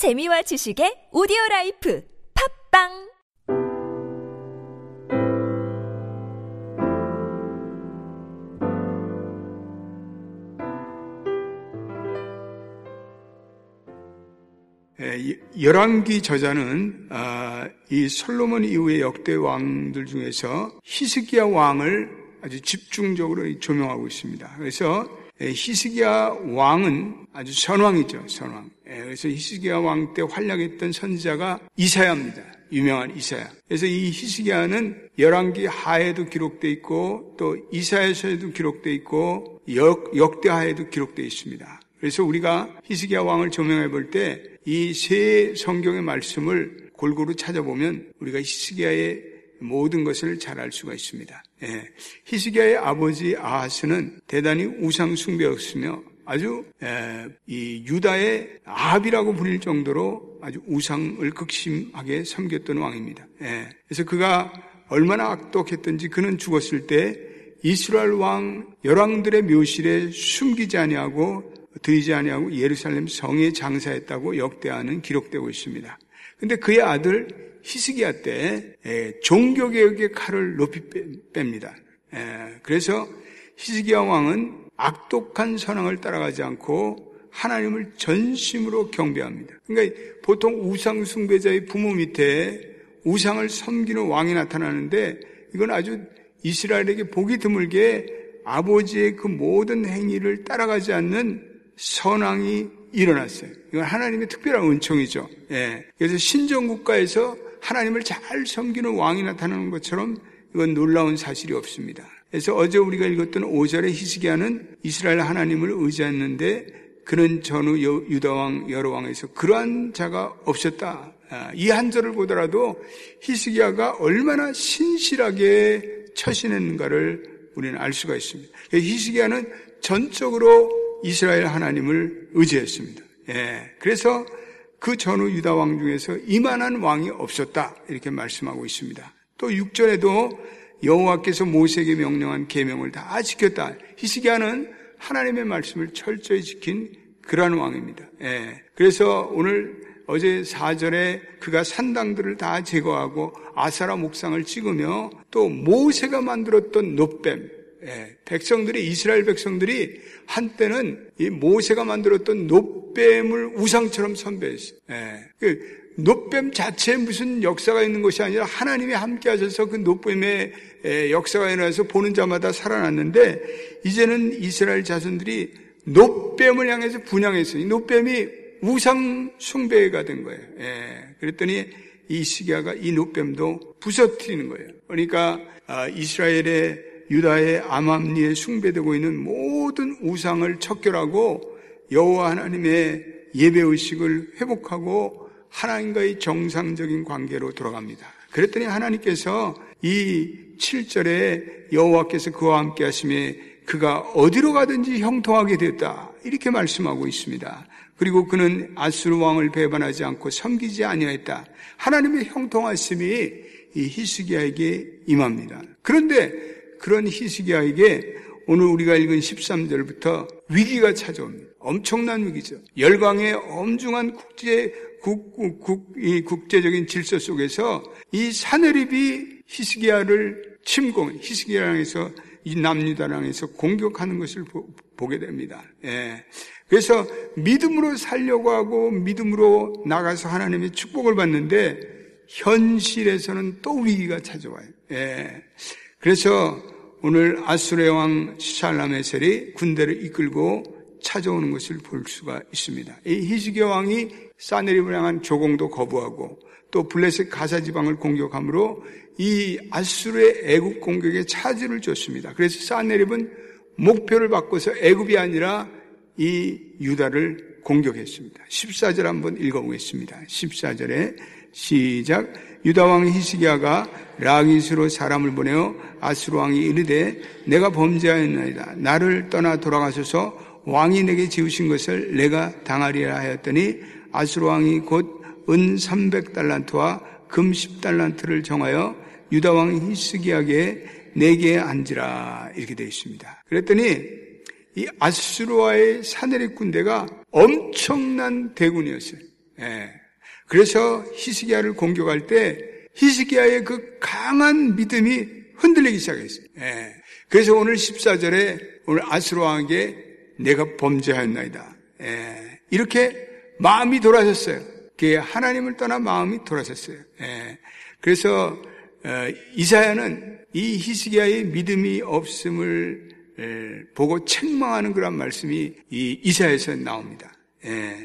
재미와 지식의 audio life 팟빵 예, 열왕기 저자는 아, 이 솔로몬 이후의 역대 왕들 중에서 히스기야 왕을 아주 집중적으로 조명하고 있습니다. 그래서 예, 히스기야 왕은 아주 선왕이죠, 선왕. 예, 그래서 히스기야 왕 때 활약했던 선지자가 이사야입니다. 유명한 이사야. 그래서 이 히스기야는 열왕기 하에도 기록돼 있고 또 이사야서에도 기록돼 있고 역, 역대하에도 기록돼 있습니다. 그래서 우리가 히스기야 왕을 조명해 볼 때 이 세 성경의 말씀을 골고루 찾아보면 우리가 히스기야의 모든 것을 잘 알 수가 있습니다. 예. 히스기야의 아버지 아하스는 대단히 우상 숭배였으며 아주 에, 이 유다의 아합이라고 불릴 정도로 아주 우상을 극심하게 섬겼던 왕입니다. 예. 그래서 그가 얼마나 악독했던지 그는 죽었을 때 이스라엘 왕 열왕들의 묘실에 숨기지 아니하고 드리지 아니하고 예루살렘 성에 장사했다고 역대하는 기록되고 있습니다. 근데 그의 아들 히스기야 때 종교개혁의 칼을 높이 뺍니다. 그래서 히스기야 왕은 악독한 선왕을 따라가지 않고 하나님을 전심으로 경배합니다. 그러니까 보통 우상 숭배자의 부모 밑에 우상을 섬기는 왕이 나타나는데 이건 아주 이스라엘에게 보기 드물게 아버지의 그 모든 행위를 따라가지 않는 선왕이 일어났어요. 이건 하나님의 특별한 은총이죠. 예. 그래서 신정국가에서 하나님을 잘 섬기는 왕이 나타나는 것처럼 이건 놀라운 사실이 없습니다. 그래서 어제 우리가 읽었던 5절의 히스기야는 이스라엘 하나님을 의지했는데 그는 전후 유다왕 여러왕에서 그러한 자가 없었다. 아, 이한 절을 보더라도 히스기야가 얼마나 신실하게 처신했는가를 우리는 알 수가 있습니다. 히스기야는 전적으로 이스라엘 하나님을 의지했습니다. 예. 그래서 그 전후 유다 왕 중에서 이만한 왕이 없었다. 이렇게 말씀하고 있습니다. 또 6절에도 여호와께서 모세에게 명령한 계명을 다 지켰다. 히스기야는 하나님의 말씀을 철저히 지킨 그러한 왕입니다. 예. 그래서 오늘 어제 4절에 그가 산당들을 다 제거하고 아사라 목상을 찍으며 또 모세가 만들었던 노뱀, 예, 백성들이 이스라엘 백성들이 한때는 이 모세가 만들었던 노뱀을 우상처럼 선배했어요. 예, 그 노뱀 자체에 무슨 역사가 있는 것이 아니라 하나님이 함께 하셔서 그 노뱀의 역사가 일어나서 보는 자마다 살아났는데 이제는 이스라엘 자손들이 노뱀을 향해서 분양했어요. 이 노뱀이 우상 숭배가 된 거예요. 예, 그랬더니 이 시기야가 이 노뱀도 부서뜨리는 거예요. 그러니까 아, 이스라엘의 유다의 암암리에 숭배되고 있는 모든 우상을 척결하고 여호와 하나님의 예배 의식을 회복하고 하나님과의 정상적인 관계로 돌아갑니다. 그랬더니 하나님께서 이 7절에 여호와께서 그와 함께 하심에 그가 어디로 가든지 형통하게 되었다. 이렇게 말씀하고 있습니다. 그리고 그는 아수르 왕을 배반하지 않고 섬기지 아니하였다. 하나님의 형통하심이 이 히스기야에게 임합니다. 그런데 그런 히스기야에게 오늘 우리가 읽은 13절부터 위기가 찾아옵니다. 엄청난 위기죠. 열광의 엄중한 국제 국, 국, 이 국제적인 질서 속에서 이 사내립이 히스기야를 침공, 히스기야랑에서 이 남유다랑에서 공격하는 것을 보, 게 됩니다. 예. 그래서 믿음으로 살려고 하고 믿음으로 나가서 하나님의 축복을 받는데 현실에서는 또 위기가 찾아와요. 예. 그래서 오늘 아수레 왕 샬라메셀이 군대를 이끌고 찾아오는 것을 볼 수가 있습니다. 이 히스기야 왕이 사네립을 향한 조공도 거부하고 또 블레셋 가사 지방을 공격함으로 이 아수르의 애국 공격에 차질을 줬습니다. 그래서 사네립은 목표를 바꿔서 애굽이 아니라 이 유다를 공격했습니다. 14절 한번 읽어보겠습니다. 14절에 시작 유다 왕 히스기야가 라기스로 사람을 보내어 아수르 왕이 이르되 내가 범죄하였나이다. 나를 떠나 돌아가셔서 왕이 내게 지으신 것을 내가 당하리라 하였더니 아수르 왕이 곧 은 300달란트와 금 10달란트를 정하여 유다 왕 히스기야에게 내게 앉으라 이렇게 되어 있습니다. 그랬더니 이 아수르와의 사내립 군대가 엄청난 대군이었어요. 예. 그래서 히스기야를 공격할 때 히스기야의 그 강한 믿음이 흔들리기 시작했어요. 예. 그래서 오늘 14절에 오늘 아스로 왕에게 내가 범죄하였나이다. 예. 이렇게 마음이 돌아섰어요. 그게 하나님을 떠나 마음이 돌아섰어요. 예. 그래서 어, 이사야는 이 히스기야의 믿음이 없음을 보고 책망하는 그런 말씀이 이 이사야에서 나옵니다. 예.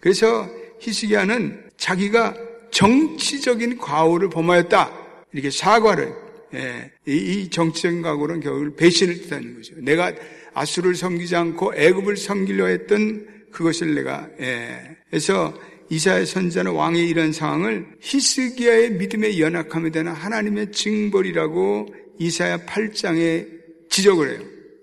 그래서 히스기야는 자기가 정치적인 과오를 범하였다 이렇게 사과를 예. 이 정치적인 과오는 결국 배신을 뜻하는 거죠. 내가 아수를 섬기지 않고 애굽을 섬기려 했던 그것을 내가 예. 그래서 이사야 선자는 왕의 이런 상황을 히스기야의 믿음의 연약함에 대한 하나님의 징벌이라고 이사야 8장에 지적을 해요.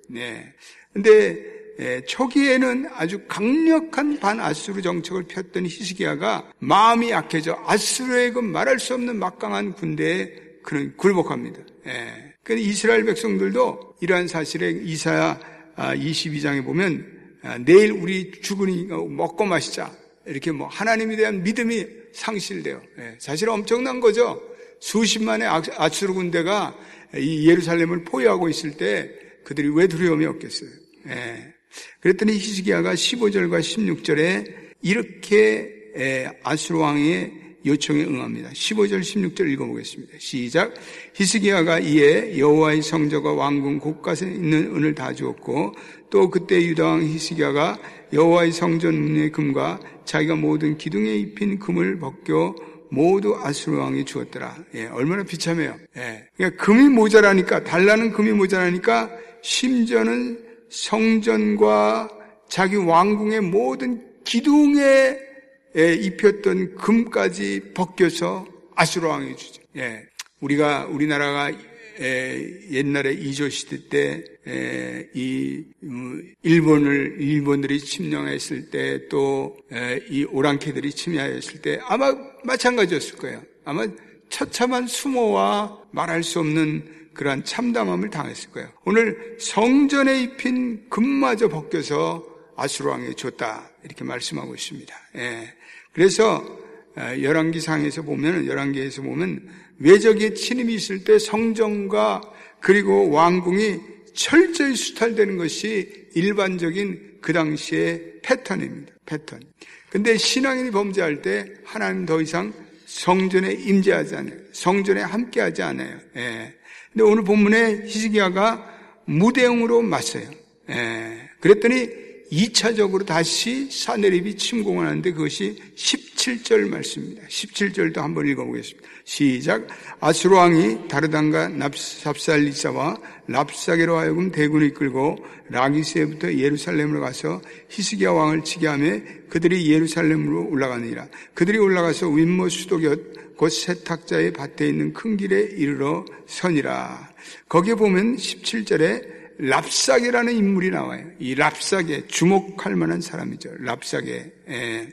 네. 근데 예, 초기에는 아주 강력한 반아수르 정책을 폈던 히스기야가 마음이 약해져 아수르의 그 말할 수 없는 막강한 군대에 그는 굴복합니다. 예. 그 이스라엘 백성들도 이러한 사실에 이사야 22장에 아, 보면 아, 내일 우리 죽으니 먹고 마시자 이렇게 뭐 하나님에 대한 믿음이 상실돼요. 예. 사실 엄청난 거죠. 수십만의 아수르 군대가 이 예루살렘을 포위하고 있을 때 그들이 왜 두려움이 없겠어요? 예. 그랬더니 히스기야가 15절과 16절에 이렇게 아수르 왕의 요청에 응합니다. 15절 16절 읽어보겠습니다. 시작. 히스기야가 이에 여호와의 성저가 왕궁 곳곳에 있는 은을 다 주었고 또 그때 유다왕 히스기야가 여호와의 성전 문의 금과 자기가 모든 기둥에 입힌 금을 벗겨 모두 아수르 왕이 주었더라. 예, 얼마나 비참해요. 예, 그러니까 금이 모자라니까 달라는 금이 모자라니까 심지어는 성전과 자기 왕궁의 모든 기둥에 입혔던 금까지 벗겨서 아수르 왕이 주죠. 예. 우리가 우리나라가 옛날에 이조 시대 때이 음, 일본을 일본들이 침략했을 때또이 오랑캐들이 침략했을 때 아마 마찬가지였을 거예요. 아마 처참한 수모와 말할 수 없는 그러한 참담함을 당했을 거예요. 오늘 성전에 입힌 금마저 벗겨서 아수르 왕에 줬다 이렇게 말씀하고 있습니다. 예. 그래서 어, 열왕기상에서 보면 열왕기에서 보면 외적의 침입이 있을 때 성전과 그리고 왕궁이 철저히 수탈되는 것이 일반적인 그 당시의 패턴입니다. 패턴. 근데 신앙인이 범죄할 때 하나님 더 이상 성전에 임재하지 않아요. 성전에 함께하지 않아요. 예. 근데 오늘 본문에 히스기야가 무대응으로 맞서요. 예. 그랬더니 2차적으로 다시 사내립이 침공을 하는데 그것이 17절 말씀입니다. 17절도 한번 읽어보겠습니다. 시작. 아수르 왕이 다르단과 납삽살리사와 랍사게로 하여금 대군을 이끌고 라기스에부터 예루살렘으로 가서 히스기야 왕을 치게 하며 그들이 예루살렘으로 올라가느니라. 그들이 올라가서 윗모 수도 곁 곧 세탁자의 밭에 있는 큰 길에 이르러 선이라. 거기에 보면 17절에 랍사게라는 인물이 나와요. 이 랍사게 주목할 만한 사람이죠. 랍사게. 예.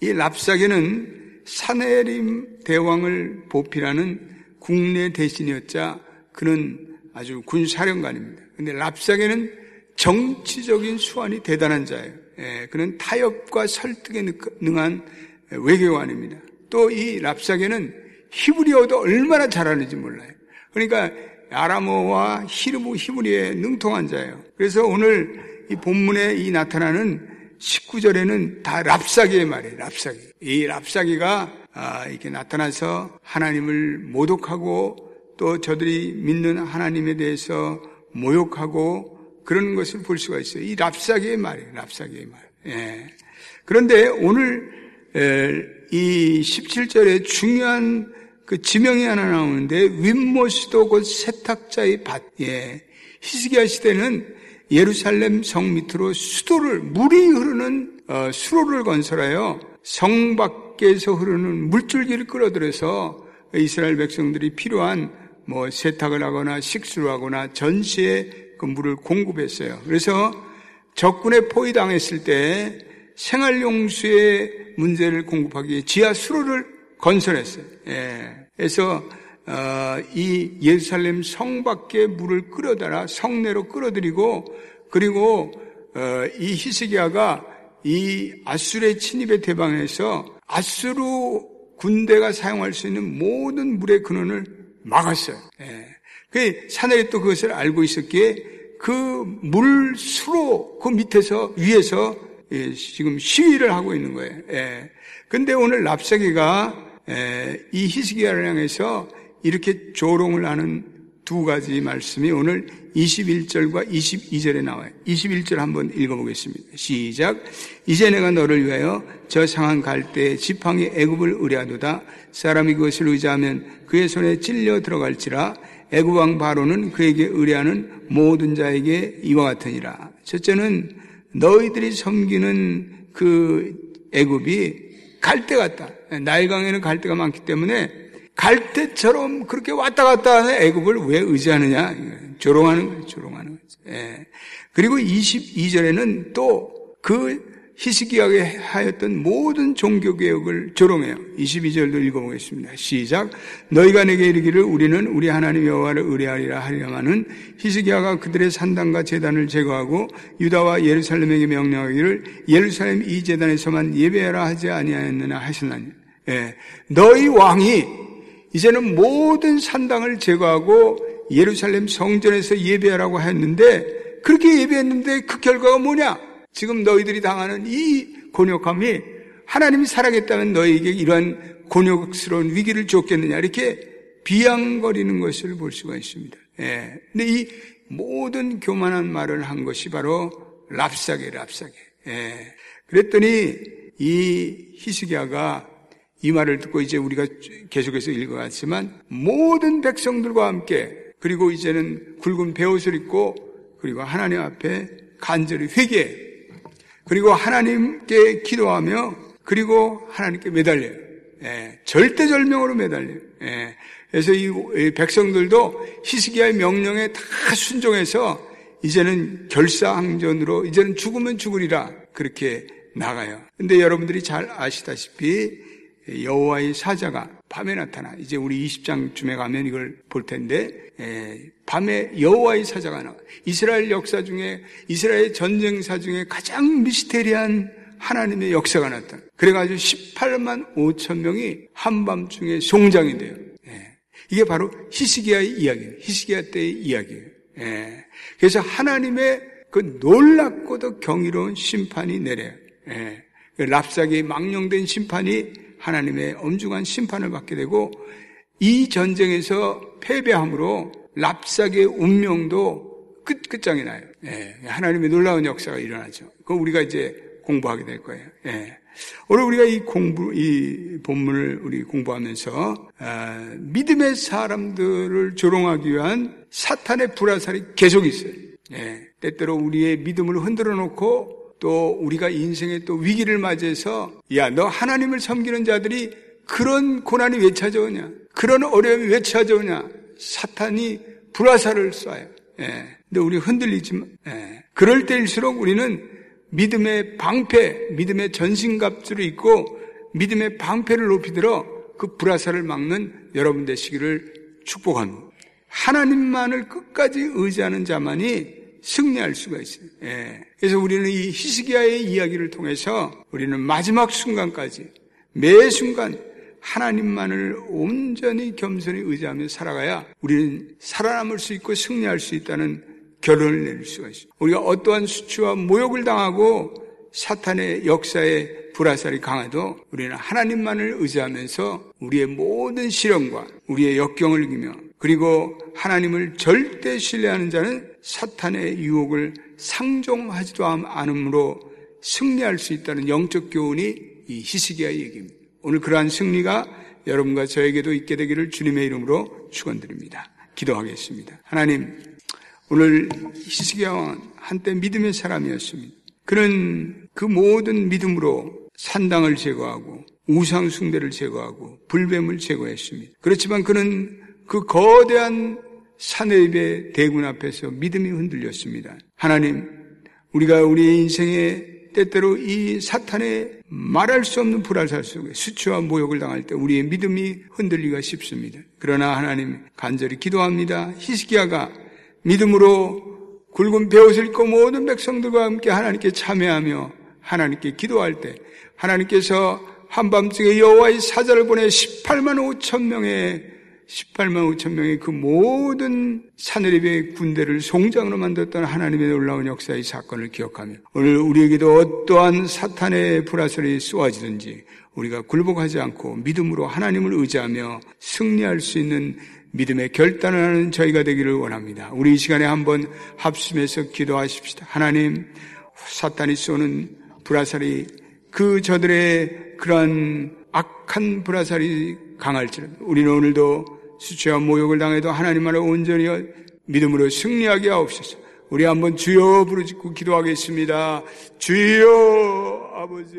이 랍사게는 사네림 대왕을 보필하는 국내 대신이었자 그는 아주 군사령관입니다. 근데 랍사게는 정치적인 수완이 대단한 자예요. 예. 그는 타협과 설득에 능한 외교관입니다. 또 이 랍사게는 히브리어도 얼마나 잘하는지 몰라요. 그러니까 아람어와 히르브 히브리에 능통한 자예요. 그래서 오늘 이 본문에 이 나타나는 19절에는 다 랍사게의 말이에요. 랍사게. 이 랍사게가 아, 이렇게 나타나서 하나님을 모독하고 또 저들이 믿는 하나님에 대해서 모욕하고 그런 것을 볼 수가 있어요. 이 랍사게의 말이에요. 랍사게의 말. 예. 그런데 오늘 이 17절에 중요한 그 지명이 하나 나오는데 윗모시도 곧 세탁자의 밭. 예. 히스기야 시대는 예루살렘 성 밑으로 수도를 물이 흐르는 어, 수로를 건설하여 성 밖에서 흐르는 물줄기를 끌어들여서 이스라엘 백성들이 필요한 뭐 세탁을 하거나 식수를 하거나 전시에 그 물을 공급했어요. 그래서 적군에 포위당했을 때 생활용수의 문제를 공급하기 위해 지하 수로를 건설했어요. 예. 그래서 어, 이 예루살렘 성 밖에 물을 끌어다라 성내로 끌어들이고 그리고 어, 이 히스기야가 이 아수르의 침입에 대방해서 아수르 군대가 사용할 수 있는 모든 물의 근원을 막았어요. 예. 그 사내리 또 그것을 알고 있었기에 그 물 수로 그 밑에서 위에서 예, 지금 시위를 하고 있는 거예요. 예. 근데 오늘 랍사기가 예, 이 히스기야를 향해서 이렇게 조롱을 하는 두 가지 말씀이 오늘 21절과 22절에 나와요. 21절 한번 읽어보겠습니다. 시작. 이제 내가 너를 위하여 저 상한 갈대 지팡이 애굽을 의뢰하도다. 사람이 그것을 의지하면 그의 손에 찔려 들어갈지라. 애굽 왕 바로는 그에게 의뢰하는 모든 자에게 이와 같으니라. 첫째는 너희들이 섬기는 그 애굽이 갈대 같다. 나일강에는 갈대가 많기 때문에 갈대처럼 그렇게 왔다 갔다 하는 애굽을 왜 의지하느냐? 조롱하는 거예요. 조롱하는 거죠. 예. 그리고 22절에는 또 그 히스기야에 하였던 모든 종교 개혁을 조롱해요. 22절도 읽어보겠습니다. 시작. 너희가 내게 이르기를 우리는 우리 하나님 여호와를 의뢰하리라 하리라마는 히스기야가 그들의 산당과 제단을 제거하고 유다와 예루살렘에게 명령하기를 예루살렘 이 제단에서만 예배하라 하지 아니하였느냐 하셨나니. 예. 너희 왕이 이제는 모든 산당을 제거하고 예루살렘 성전에서 예배하라고 했는데 그렇게 예배했는데 그 결과가 뭐냐? 지금 너희들이 당하는 이 곤욕함이 하나님이 살아겠다면 너희에게 이러한 곤욕스러운 위기를 줬겠느냐 이렇게 비양거리는 것을 볼 수가 있습니다. 예. 근데 이 모든 교만한 말을 한 것이 바로 랍사게 랍사게. 예. 그랬더니 이 히스기야가 이 말을 듣고 이제 우리가 계속해서 읽어갔지만 모든 백성들과 함께 그리고 이제는 굵은 베옷을 입고 그리고 하나님 앞에 간절히 회개 그리고 하나님께 기도하며 그리고 하나님께 매달려요. 예, 절대절명으로 매달려요. 예, 그래서 이 백성들도 히스기야의 명령에 다 순종해서 이제는 결사항전으로 이제는 죽으면 죽으리라 그렇게 나가요. 근데 여러분들이 잘 아시다시피 여호와의 사자가 밤에 나타나. 이제 우리 20장쯤에 가면 이걸 볼 텐데 에, 밤에 여호와의 사자가 나와. 이스라엘 역사 중에 이스라엘 전쟁사 중에 가장 미스테리한 하나님의 역사가 나타나. 그래가지고 18만 5천 명이 한밤중에 송장이 돼요. 예. 이게 바로 히스기야의 이야기예요. 히스기야 때의 이야기예요. 예. 그래서 하나님의 그 놀랍고도 경이로운 심판이 내려요. 예. 그 랍삭이 망령된 심판이 하나님의 엄중한 심판을 받게 되고 이 전쟁에서 패배함으로 랍삭의 운명도 끝, 끝장이 나요. 예, 하나님의 놀라운 역사가 일어나죠. 그거 우리가 이제 공부하게 될 거예요. 예. 오늘 우리가 이 공부, 이 본문을 우리 공부하면서, 아, 믿음의 사람들을 조롱하기 위한 사탄의 불화살이 계속 있어요. 예. 때때로 우리의 믿음을 흔들어 놓고 또 우리가 인생에 또 위기를 맞이해서 야, 너 하나님을 섬기는 자들이 그런 고난이 왜 찾아오냐? 그런 어려움이 왜 찾아오냐? 사탄이 불화살을 쏴요. 예. 근데 우리 흔들리지 만, 예. 그럴 때일수록 우리는 믿음의 방패, 믿음의 전신갑주를 입고 믿음의 방패를 높이 들어 그 불화살을 막는 여러분 되시기를 축복합니다. 하나님만을 끝까지 의지하는 자만이 승리할 수가 있어요. 예. 그래서 우리는 이 히스기야의 이야기를 통해서 우리는 마지막 순간까지 매 순간 하나님만을 온전히 겸손히 의지하며 살아가야 우리는 살아남을 수 있고 승리할 수 있다는 결론을 내릴 수가 있어요. 우리가 어떠한 수치와 모욕을 당하고 사탄의 역사에 불화살이 강해도 우리는 하나님만을 의지하면서 우리의 모든 시련과 우리의 역경을 이기며 그리고 하나님을 절대 신뢰하는 자는 사탄의 유혹을 상종하지도 않으므로 승리할 수 있다는 영적 교훈이 이 히스기야의 얘기입니다. 오늘 그러한 승리가 여러분과 저에게도 있게 되기를 주님의 이름으로 축원드립니다. 기도하겠습니다. 하나님, 오늘 히스기야 왕은 한때 믿음의 사람이었습니다. 그는 그 모든 믿음으로 산당을 제거하고 우상 숭배를 제거하고 불뱀을 제거했습니다. 그렇지만 그는 그 거대한 사내입의 대군 앞에서 믿음이 흔들렸습니다. 하나님, 우리가 우리의 인생에 때때로 이 사탄의 말할 수 없는 불화살 속에 수치와 모욕을 당할 때 우리의 믿음이 흔들리가 쉽습니다. 그러나 하나님 간절히 기도합니다. 히스기야가 믿음으로 굵은 배옷을 입고 모든 백성들과 함께 하나님께 참여하며 하나님께 기도할 때 하나님께서 한밤중에 여호와의 사자를 보내 18만 5천 명의 18만 5천 명의 그 모든 사내립의 군대를 송장으로 만들었던 하나님의 놀라운 역사의 사건을 기억하며 오늘 우리에게도 어떠한 사탄의 불화설이 쏘아지든지 우리가 굴복하지 않고 믿음으로 하나님을 의지하며 승리할 수 있는 믿음의 결단을 하는 저희가 되기를 원합니다. 우리 이 시간에 한번 합심해서 기도하십시다. 하나님, 사탄이 쏘는 불화살이 그 저들의 그러한 악한 불화살이 강할지라도 우리는 오늘도 수치와 모욕을 당해도 하나님만을 온전히 믿음으로 승리하게 하옵소서. 우리 한번 주여 부르짖고 기도하겠습니다. 주여 아버지